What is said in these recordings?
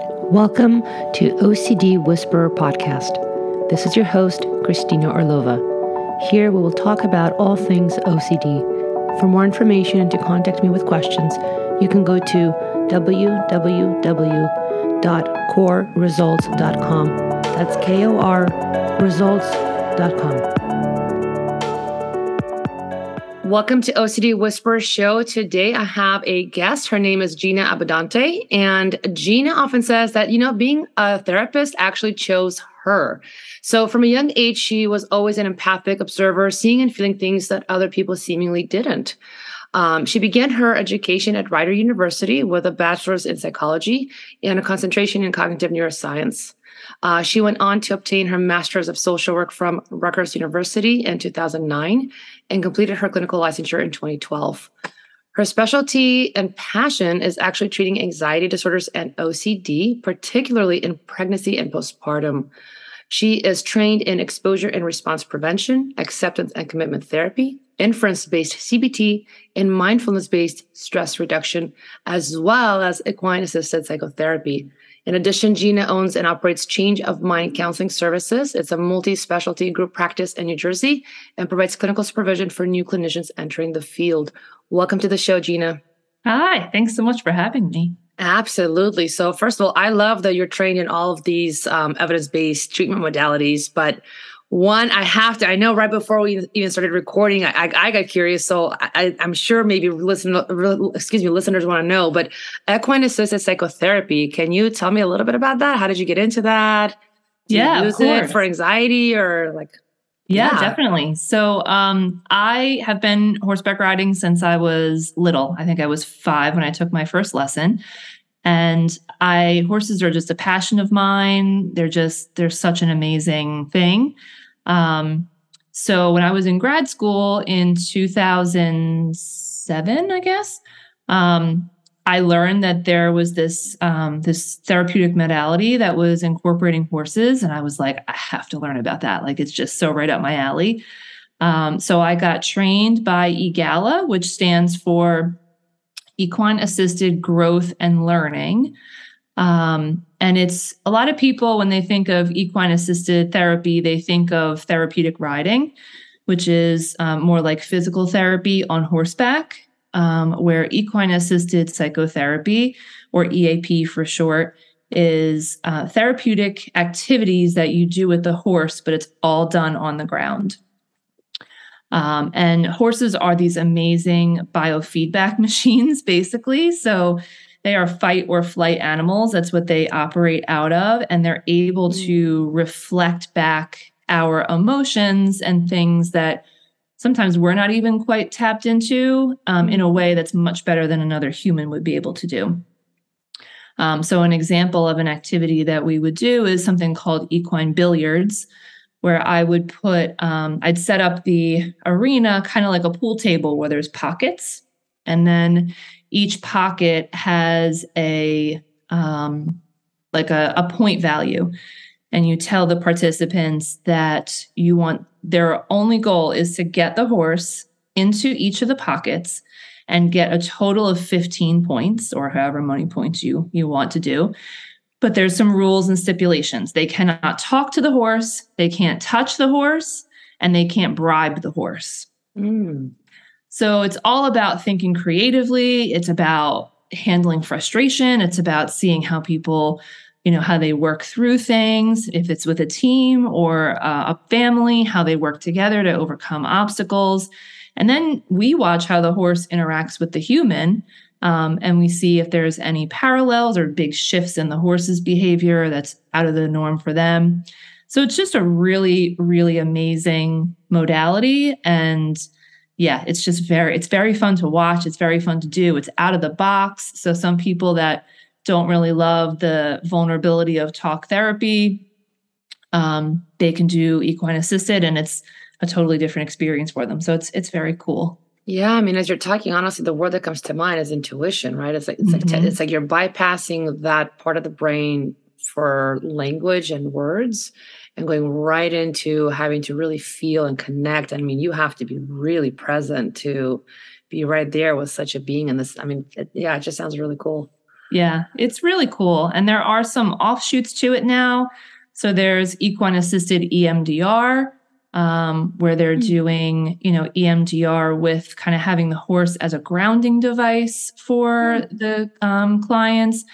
Welcome to OCD Whisperer Podcast. This is your host, Kristina Orlova. Here we will talk about all things OCD. For more information and to contact me with questions, you can go to www.korresults.com. That's K O R results.com. Welcome to OCD Whisperer Show. Today I have a guest. Her name is Gina Abbondante. And Gina often says that, you know, being a therapist actually chose her. So from a young age, she was always an empathic observer, seeing and feeling things that other people seemingly didn't. Um, she began her education at Rider University with a bachelor's in psychology and a concentration in cognitive neuroscience. Uh, she went on to obtain her master's of social work from Rutgers University in 2009 and completed her clinical licensure in 2012. Her specialty and passion is actually treating anxiety disorders and OCD, particularly in pregnancy and postpartum. She is trained in exposure and response prevention, acceptance and commitment therapy, inference based CBT, and mindfulness based stress reduction, as well as equine assisted psychotherapy. In addition, Gina owns and operates Change of Mind Counseling Services. It's a multi specialty group practice in New Jersey and provides clinical supervision for new clinicians entering the field. Welcome to the show, Gina. Hi, thanks so much for having me. Absolutely. So, first of all, I love that you're trained in all of these um, evidence based treatment modalities, but one i have to i know right before we even started recording i, I, I got curious so I, am sure maybe listen excuse me listeners want to know but equine assisted psychotherapy can you tell me a little bit about that how did you get into that Do yeah use it for anxiety or like yeah, yeah, definitely. So um, I have been horseback riding since I was little. I think I was five when I took my first lesson. And I horses are just a passion of mine. They're just they're such an amazing thing. Um, so when I was in grad school in 2007, I guess, um, I learned that there was this um, this therapeutic modality that was incorporating horses, and I was like, I have to learn about that. Like it's just so right up my alley. Um, so I got trained by EAGALA, which stands for Equine Assisted Growth and Learning. Um, and it's a lot of people, when they think of equine assisted therapy, they think of therapeutic riding, which is um, more like physical therapy on horseback, um, where equine assisted psychotherapy, or EAP for short, is uh, therapeutic activities that you do with the horse, but it's all done on the ground. Um, and horses are these amazing biofeedback machines, basically. So they are fight or flight animals. That's what they operate out of. And they're able to reflect back our emotions and things that sometimes we're not even quite tapped into um, in a way that's much better than another human would be able to do. Um, so, an example of an activity that we would do is something called equine billiards, where I would put, um, I'd set up the arena kind of like a pool table where there's pockets. And then each pocket has a, um, like a, a point value. And you tell the participants that you want their only goal is to get the horse into each of the pockets and get a total of 15 points or however many points you you want to do but there's some rules and stipulations. They cannot talk to the horse, they can't touch the horse, and they can't bribe the horse. Mm. So it's all about thinking creatively, it's about handling frustration, it's about seeing how people you know how they work through things if it's with a team or uh, a family how they work together to overcome obstacles and then we watch how the horse interacts with the human um, and we see if there's any parallels or big shifts in the horse's behavior that's out of the norm for them. So it's just a really, really amazing modality. And yeah, it's just very, it's very fun to watch. It's very fun to do. It's out of the box. So some people that don't really love the vulnerability of talk therapy, um, they can do equine assisted and it's a totally different experience for them. So it's it's very cool. Yeah, I mean, as you're talking, honestly, the word that comes to mind is intuition, right? It's like it's mm-hmm. like it's like you're bypassing that part of the brain for language and words, and going right into having to really feel and connect. I mean, you have to be really present to be right there with such a being. And this, I mean, it, yeah, it just sounds really cool. Yeah, it's really cool. And there are some offshoots to it now. So there's equine assisted EMDR, um, where they're mm-hmm. doing, you know, EMDR with kind of having the horse as a grounding device for mm-hmm. the um, clients.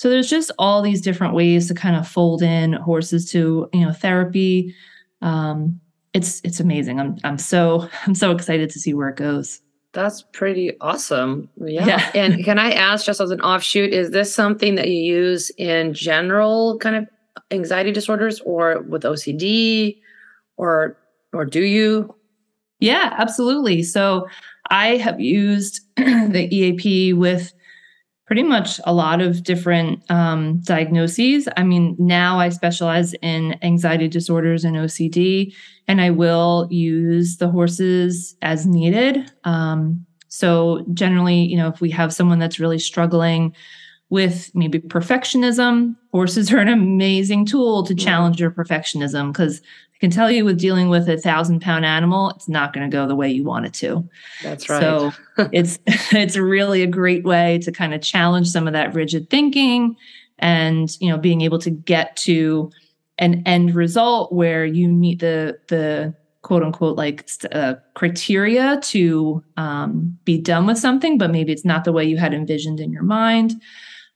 So there's just all these different ways to kind of fold in horses to, you know, therapy. Um, it's it's amazing. I'm I'm so I'm so excited to see where it goes. That's pretty awesome. Yeah. yeah. and can I ask, just as an offshoot, is this something that you use in general kind of anxiety disorders or with OCD or or do you? Yeah, absolutely. So I have used the EAP with pretty much a lot of different um, diagnoses. I mean, now I specialize in anxiety disorders and OCD, and I will use the horses as needed. Um, so, generally, you know, if we have someone that's really struggling with maybe perfectionism, horses are an amazing tool to challenge your perfectionism because can tell you with dealing with a thousand pound animal, it's not going to go the way you want it to. That's right. So it's it's really a great way to kind of challenge some of that rigid thinking and you know being able to get to an end result where you meet the the quote unquote like uh, criteria to um, be done with something but maybe it's not the way you had envisioned in your mind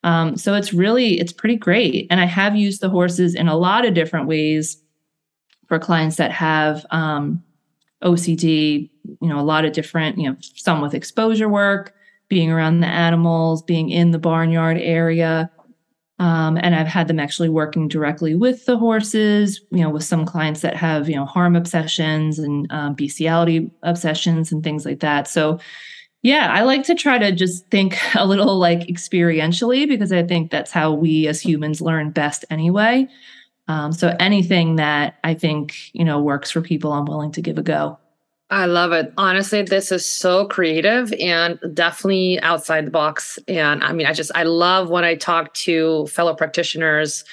um, so it's really it's pretty great and i have used the horses in a lot of different ways for clients that have um, OCD, you know, a lot of different, you know, some with exposure work, being around the animals, being in the barnyard area. Um, and I've had them actually working directly with the horses, you know, with some clients that have, you know, harm obsessions and um, bestiality obsessions and things like that. So, yeah, I like to try to just think a little like experientially because I think that's how we as humans learn best anyway. Um, so anything that I think you know works for people, I'm willing to give a go. I love it. Honestly, this is so creative and definitely outside the box. And I mean, I just I love when I talk to fellow practitioners.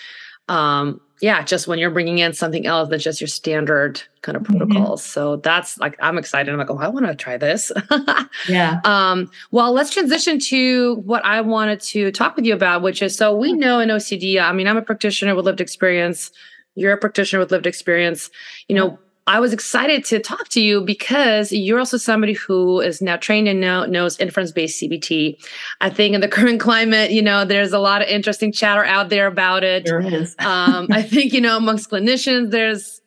Um, yeah, just when you're bringing in something else that's just your standard kind of mm-hmm. protocols. Mm-hmm. So that's like I'm excited. I'm like, oh, I want to try this. yeah. Um, well, let's transition to what I wanted to talk with you about, which is so we know in OCD. I mean, I'm a practitioner with lived experience. You're a practitioner with lived experience. You know, I was excited to talk to you because you're also somebody who is now trained and know, knows inference based CBT. I think in the current climate, you know, there's a lot of interesting chatter out there about it. There is. um, I think, you know, amongst clinicians, there's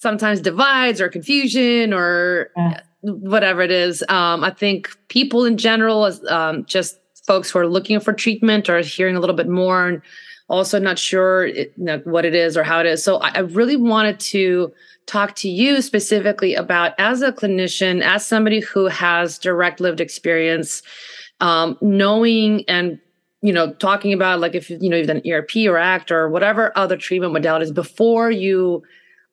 sometimes divides or confusion or yeah. whatever it is. Um, I think people in general, as um, just folks who are looking for treatment or hearing a little bit more and also not sure it, you know, what it is or how it is. So I, I really wanted to talk to you specifically about as a clinician, as somebody who has direct lived experience, um, knowing and you know talking about like if you know you've done ERP or ACT or whatever other treatment modalities before you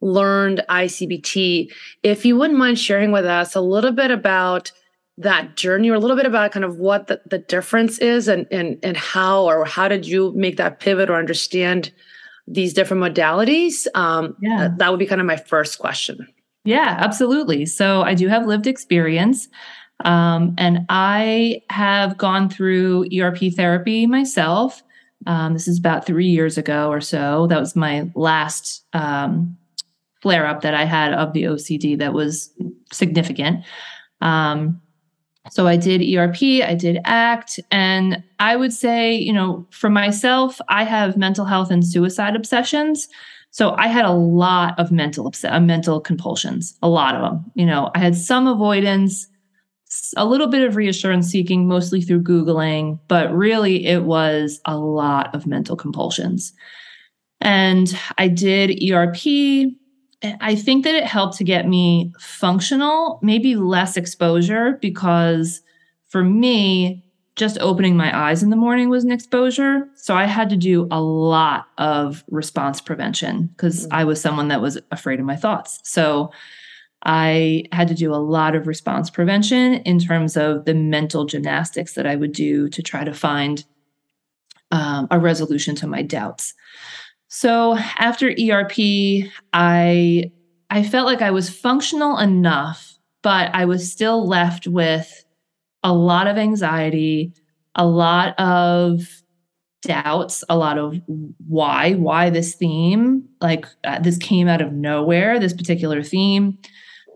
learned ICBT. If you wouldn't mind sharing with us a little bit about that journey or a little bit about kind of what the, the difference is and and and how or how did you make that pivot or understand these different modalities? Um, yeah. That would be kind of my first question. Yeah, absolutely. So I do have lived experience. Um, and I have gone through ERP therapy myself. Um, this is about three years ago or so. That was my last um, flare up that I had of the OCD that was significant. Um, so I did ERP, I did ACT, and I would say, you know, for myself, I have mental health and suicide obsessions. So I had a lot of mental obs- uh, mental compulsions, a lot of them. You know, I had some avoidance, a little bit of reassurance seeking, mostly through googling, but really it was a lot of mental compulsions. And I did ERP, I think that it helped to get me functional, maybe less exposure, because for me, just opening my eyes in the morning was an exposure. So I had to do a lot of response prevention because mm-hmm. I was someone that was afraid of my thoughts. So I had to do a lot of response prevention in terms of the mental gymnastics that I would do to try to find um, a resolution to my doubts. So after ERP, I I felt like I was functional enough, but I was still left with a lot of anxiety, a lot of doubts, a lot of why, why this theme, like uh, this came out of nowhere, this particular theme.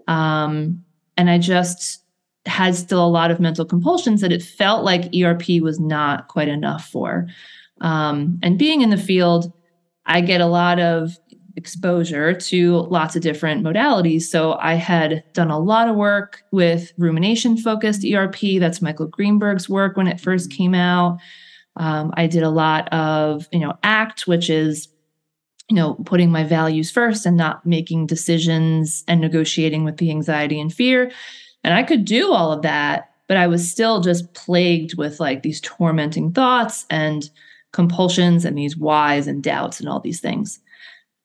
Um, and I just had still a lot of mental compulsions that it felt like ERP was not quite enough for. Um, and being in the field, I get a lot of exposure to lots of different modalities. So I had done a lot of work with rumination focused ERP. That's Michael Greenberg's work when it first came out. Um, I did a lot of, you know, ACT, which is, you know, putting my values first and not making decisions and negotiating with the anxiety and fear. And I could do all of that, but I was still just plagued with like these tormenting thoughts and compulsions and these whys and doubts and all these things.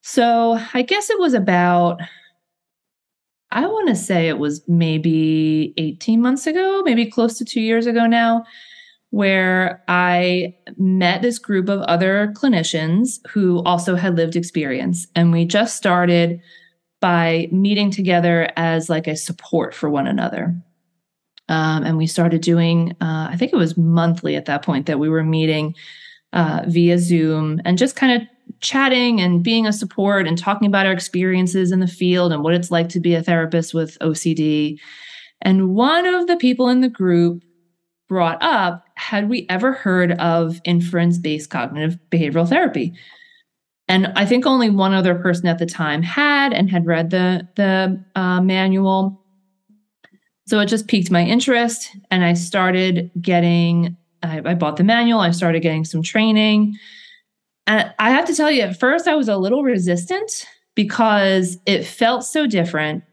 So I guess it was about, I want to say it was maybe 18 months ago, maybe close to two years ago now, where I met this group of other clinicians who also had lived experience. And we just started by meeting together as like a support for one another. Um, and we started doing, uh, I think it was monthly at that point that we were meeting uh, via Zoom and just kind of chatting and being a support and talking about our experiences in the field and what it's like to be a therapist with OCD. And one of the people in the group brought up had we ever heard of inference based cognitive behavioral therapy? And I think only one other person at the time had and had read the, the uh, manual. So it just piqued my interest. And I started getting, I, I bought the manual, I started getting some training. And I have to tell you, at first I was a little resistant because it felt so different.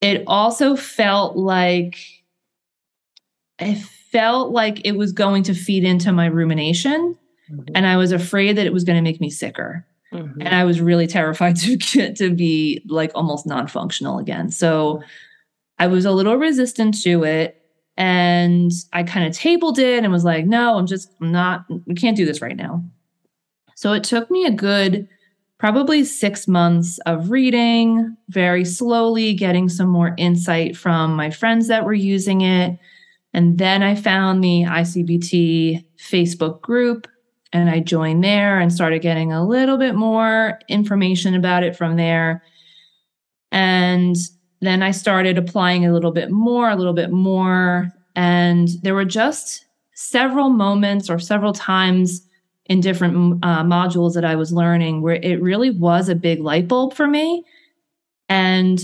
It also felt like it felt like it was going to feed into my rumination. Mm-hmm. And I was afraid that it was going to make me sicker. Mm-hmm. And I was really terrified to get to be like almost non functional again. So I was a little resistant to it. And I kind of tabled it and was like, no, I'm just I'm not, we can't do this right now. So it took me a good probably six months of reading, very slowly getting some more insight from my friends that were using it and then I found the ICBT Facebook group and I joined there and started getting a little bit more information about it from there. And then I started applying a little bit more, a little bit more. And there were just several moments or several times in different uh, modules that I was learning where it really was a big light bulb for me. And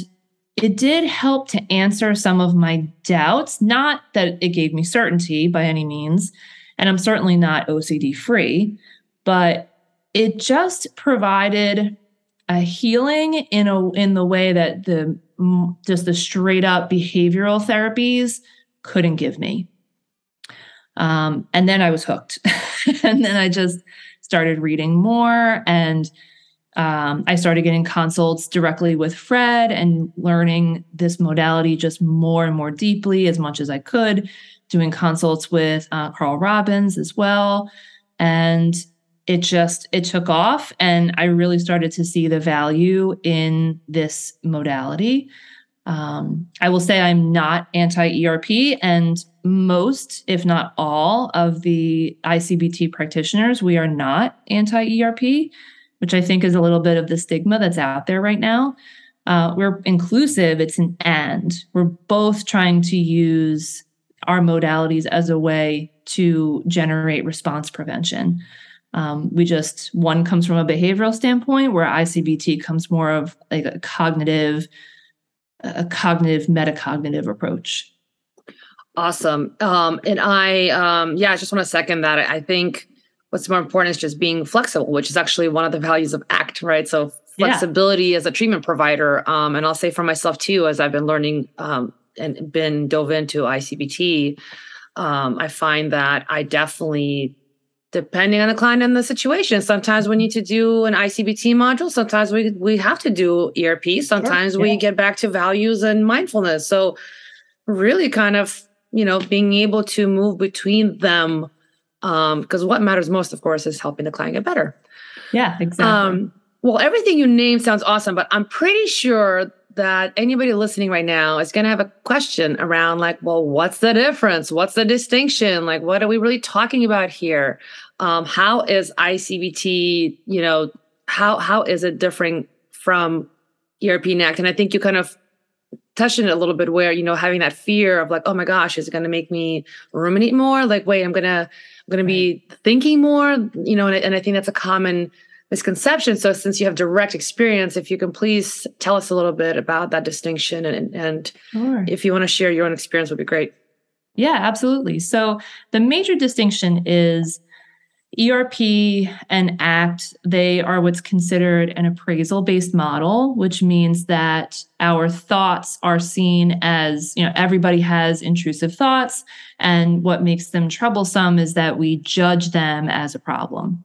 it did help to answer some of my doubts. Not that it gave me certainty by any means, and I'm certainly not OCD free, but it just provided a healing in a in the way that the just the straight up behavioral therapies couldn't give me. Um, and then I was hooked, and then I just started reading more and um, I started getting consults directly with Fred and learning this modality just more and more deeply as much as I could, doing consults with uh, Carl Robbins as well. And it just it took off and i really started to see the value in this modality um, i will say i'm not anti-erp and most if not all of the icbt practitioners we are not anti-erp which I think is a little bit of the stigma that's out there right now. Uh, we're inclusive, it's an and. We're both trying to use our modalities as a way to generate response prevention. Um, we just, one comes from a behavioral standpoint, where ICBT comes more of like a cognitive, a cognitive, metacognitive approach. Awesome. Um, and I, um, yeah, I just want to second that. I think what's more important is just being flexible, which is actually one of the values of ACT, right? So flexibility yeah. as a treatment provider. Um, and I'll say for myself too, as I've been learning um, and been dove into ICBT, um, I find that I definitely, depending on the client and the situation, sometimes we need to do an ICBT module. Sometimes we we have to do ERP. Sometimes sure. we get back to values and mindfulness. So really, kind of you know being able to move between them um because what matters most of course is helping the client get better yeah exactly um well everything you name sounds awesome but i'm pretty sure that anybody listening right now is going to have a question around, like, well, what's the difference? What's the distinction? Like, what are we really talking about here? Um, how is ICBT, you know, how how is it differing from ERP and ACT? And I think you kind of touched on it a little bit where, you know, having that fear of like, oh my gosh, is it going to make me ruminate more? Like, wait, I'm going to, I'm going to be thinking more, you know, and, and I think that's a common misconception. So since you have direct experience, if you can please tell us a little bit about that distinction and, and sure. if you want to share your own experience would be great. Yeah, absolutely. So the major distinction is ERP and ACT, they are what's considered an appraisal based model, which means that our thoughts are seen as, you know, everybody has intrusive thoughts. And what makes them troublesome is that we judge them as a problem.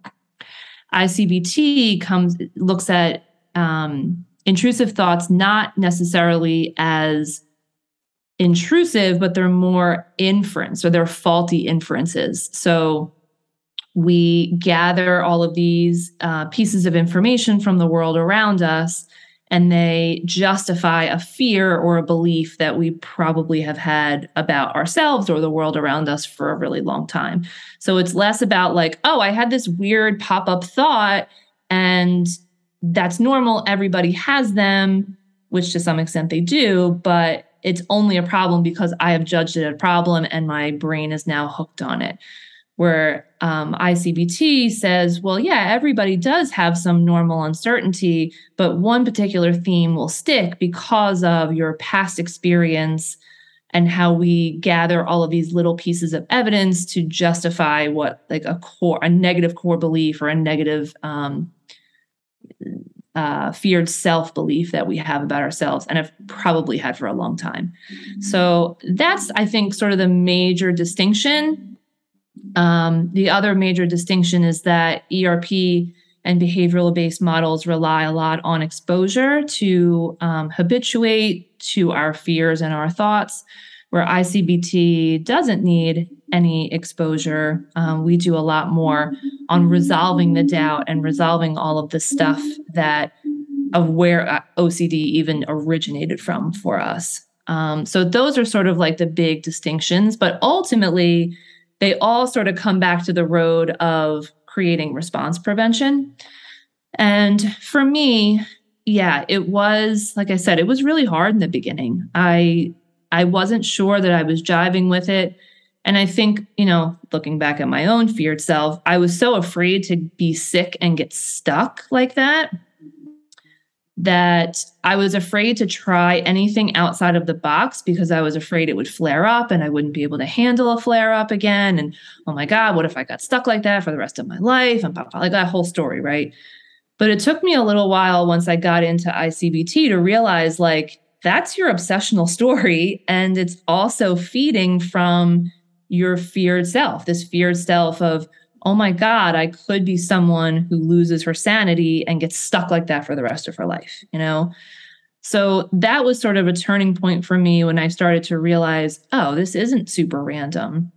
ICBT comes looks at um, intrusive thoughts not necessarily as intrusive, but they're more inference or they're faulty inferences. So we gather all of these uh, pieces of information from the world around us and they justify a fear or a belief that we probably have had about ourselves or the world around us for a really long time. So it's less about like, oh, I had this weird pop up thought and that's normal. Everybody has them, which to some extent they do, but it's only a problem because I have judged it a problem and my brain is now hooked on it where um, ICBT says, well, yeah, everybody does have some normal uncertainty, but one particular theme will stick because of your past experience and how we gather all of these little pieces of evidence to justify what like a core a negative core belief or a negative um, uh, feared self belief that we have about ourselves and have probably had for a long time. So that's i think sort of the major distinction um, the other major distinction is that ERP and behavioral based models rely a lot on exposure to um, habituate to our fears and our thoughts, where ICBT doesn't need any exposure. Um, we do a lot more on resolving the doubt and resolving all of the stuff that of where uh, OCD even originated from for us. Um, so those are sort of like the big distinctions, but ultimately, they all sort of come back to the road of creating response prevention. And for me, yeah, it was like I said, it was really hard in the beginning. I I wasn't sure that I was jiving with it. And I think, you know, looking back at my own feared self, I was so afraid to be sick and get stuck like that that I was afraid to try anything outside of the box because I was afraid it would flare up and I wouldn't be able to handle a flare up again. And oh my God, what if I got stuck like that for the rest of my life? And blah, blah, like that whole story, right? But it took me a little while once I got into ICBT to realize like that's your obsessional story. And it's also feeding from your feared self, this feared self of, oh my God, I could be someone who loses her sanity and gets stuck like that for the rest of her life, you know? So that was sort of a turning point for me when I started to realize, oh, this isn't super random.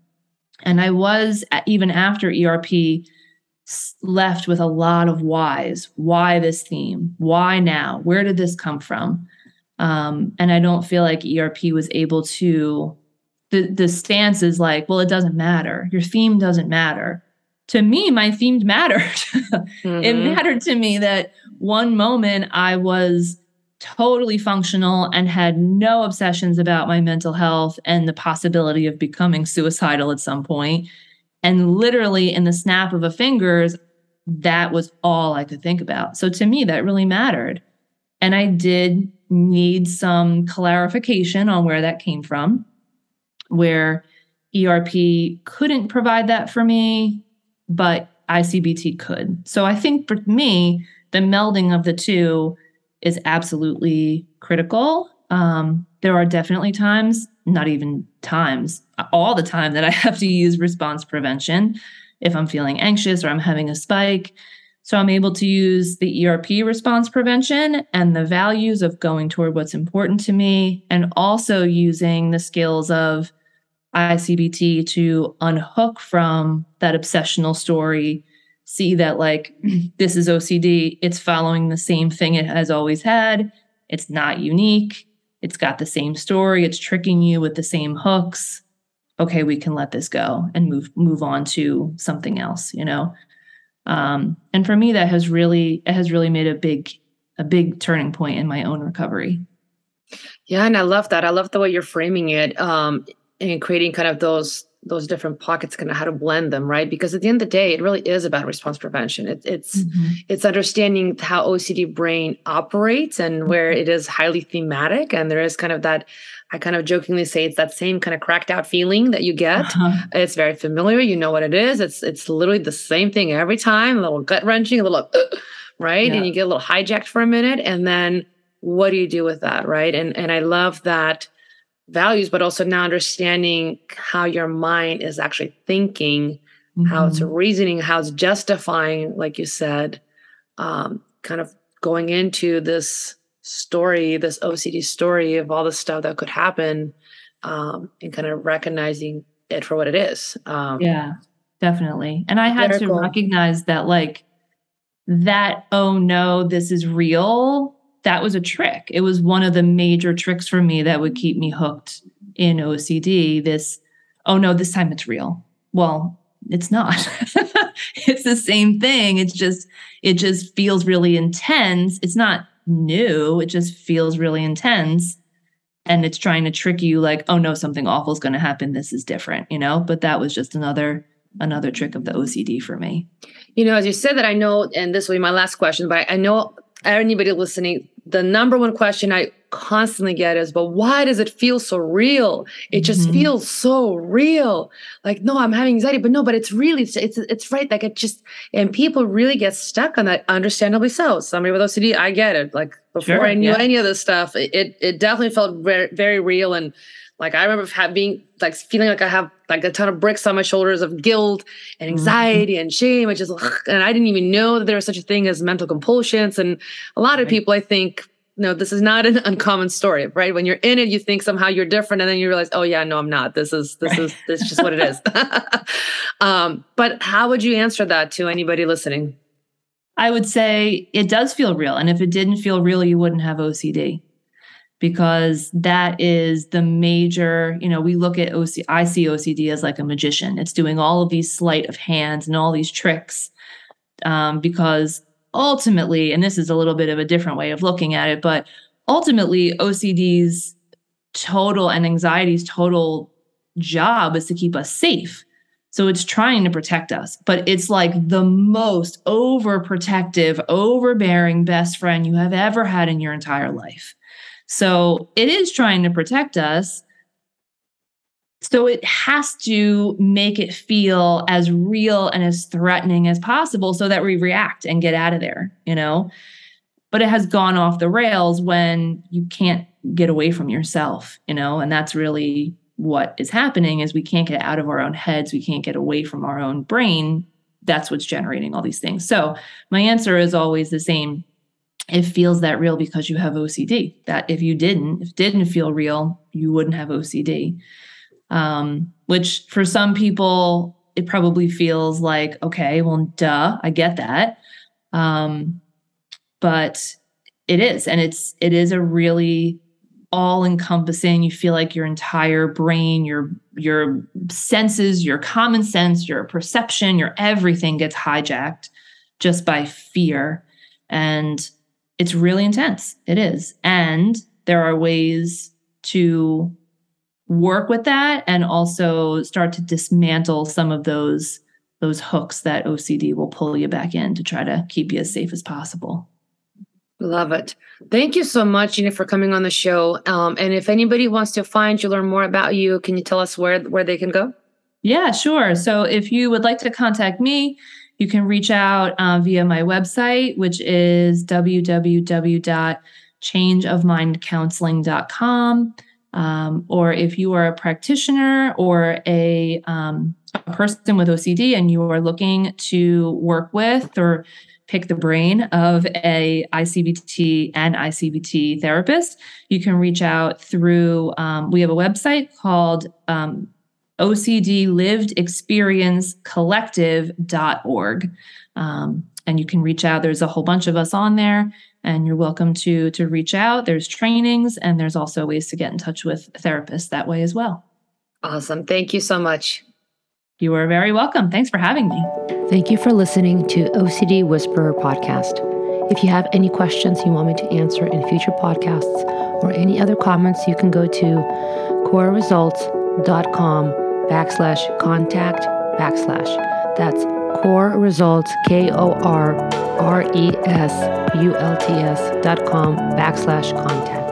And I was, even after ERP, left with a lot of whys. Why this theme? Why now? Where did this come from? Um, and I don't feel like ERP was able to. The the stance is like, well, it doesn't matter. Your theme doesn't matter to me, my themes mattered. mm-hmm. It mattered to me that one moment I was totally functional and had no obsessions about my mental health and the possibility of becoming suicidal at some point. And literally, in the snap of a fingers, that was all I could think about. So to me, that really mattered. And I did need some clarification on where that came from, where ERP couldn't provide that for me but ICBT could. So I think for me, the melding of the two is absolutely critical. Um, there are definitely times, not even times, all the time that I have to use response prevention if I'm feeling anxious or I'm having a spike. So I'm able to use the ERP response prevention and the values of going toward what's important to me, and also using the skills of ICBT to unhook from that obsessional story, see that like this is OCD, it's following the same thing it has always had, It's not unique. It's got the same story. It's tricking you with the same hooks. Okay, we can let this go and move move on to something else, you know. Um, and for me, that has really it has really made a big a big turning point in my own recovery. Yeah, and I love that. I love the way you're framing it um, and creating kind of those those different pockets, kind of how to blend them, right? Because at the end of the day, it really is about response prevention. It, it's mm-hmm. it's understanding how OCD brain operates and where mm-hmm. it is highly thematic, and there is kind of that. I kind of jokingly say it's that same kind of cracked out feeling that you get. Uh-huh. It's very familiar. You know what it is. It's it's literally the same thing every time. A little gut wrenching, a little, uh, right? Yeah. And you get a little hijacked for a minute, and then what do you do with that right and and i love that values but also now understanding how your mind is actually thinking mm-hmm. how it's mm-hmm. reasoning how it's justifying like you said um, kind of going into this story this ocd story of all the stuff that could happen um, and kind of recognizing it for what it is um, yeah definitely and i had to recognize that like that oh no this is real that was a trick. It was one of the major tricks for me that would keep me hooked in OCD. This, oh no, this time it's real. Well, it's not. it's the same thing. It's just, it just feels really intense. It's not new. It just feels really intense. And it's trying to trick you like, oh no, something awful is going to happen. This is different, you know? But that was just another another trick of the OCD for me. You know, as you said that, I know, and this will be my last question, but I know anybody listening, the number one question I constantly get is, but why does it feel so real? It just mm-hmm. feels so real. Like, no, I'm having anxiety, but no, but it's really, it's, it's, it's right. Like it just, and people really get stuck on that, understandably so. Somebody with OCD, I get it. Like before sure, I knew yeah. any of this stuff, it, it definitely felt very, very real. And like I remember having being like feeling like I have like a ton of bricks on my shoulders of guilt and mm-hmm. anxiety mm-hmm. and shame, which is and I didn't even know that there was such a thing as mental compulsions. And a lot of people, I think, no, this is not an uncommon story, right? When you're in it, you think somehow you're different, and then you realize, oh yeah, no, I'm not. This is this is this is just what it is. um, but how would you answer that to anybody listening? I would say it does feel real, and if it didn't feel real, you wouldn't have OCD because that is the major, you know, we look at OC, I see OCD as like a magician. It's doing all of these sleight of hands and all these tricks um, because ultimately, and this is a little bit of a different way of looking at it, but ultimately, OCD's total and anxiety's total job is to keep us safe. So it's trying to protect us, but it's like the most overprotective, overbearing best friend you have ever had in your entire life. So it is trying to protect us. So it has to make it feel as real and as threatening as possible so that we react and get out of there, you know? But it has gone off the rails when you can't get away from yourself, you know? And that's really what is happening is we can't get out of our own heads, we can't get away from our own brain. That's what's generating all these things. So my answer is always the same it feels that real because you have OCD. That if you didn't, if didn't feel real, you wouldn't have OCD. Um, which for some people, it probably feels like, okay, well, duh, I get that. Um, but it is, and it's it is a really all encompassing. You feel like your entire brain, your your senses, your common sense, your perception, your everything gets hijacked just by fear. And it's really intense. It is. And there are ways to work with that and also start to dismantle some of those those hooks that OCD will pull you back in to try to keep you as safe as possible. Love it. Thank you so much, Gina, for coming on the show. Um, and if anybody wants to find you, learn more about you, can you tell us where where they can go? Yeah, sure. So if you would like to contact me, you can reach out uh, via my website, which is www.changeofmindcounseling.com. Um, or if you are a practitioner or a, um, a person with OCD and you are looking to work with or pick the brain of a ICBT and ICBT therapist, you can reach out through. Um, we have a website called um, OCD Lived Experience Collective.org. Um, and you can reach out. There's a whole bunch of us on there, and you're welcome to to reach out. There's trainings and there's also ways to get in touch with therapists that way as well. Awesome. Thank you so much. You are very welcome. Thanks for having me. Thank you for listening to OCD Whisperer podcast. If you have any questions you want me to answer in future podcasts or any other comments, you can go to korresults.com backslash contact backslash. That's core results, K O R R E S U L T S dot com backslash contact.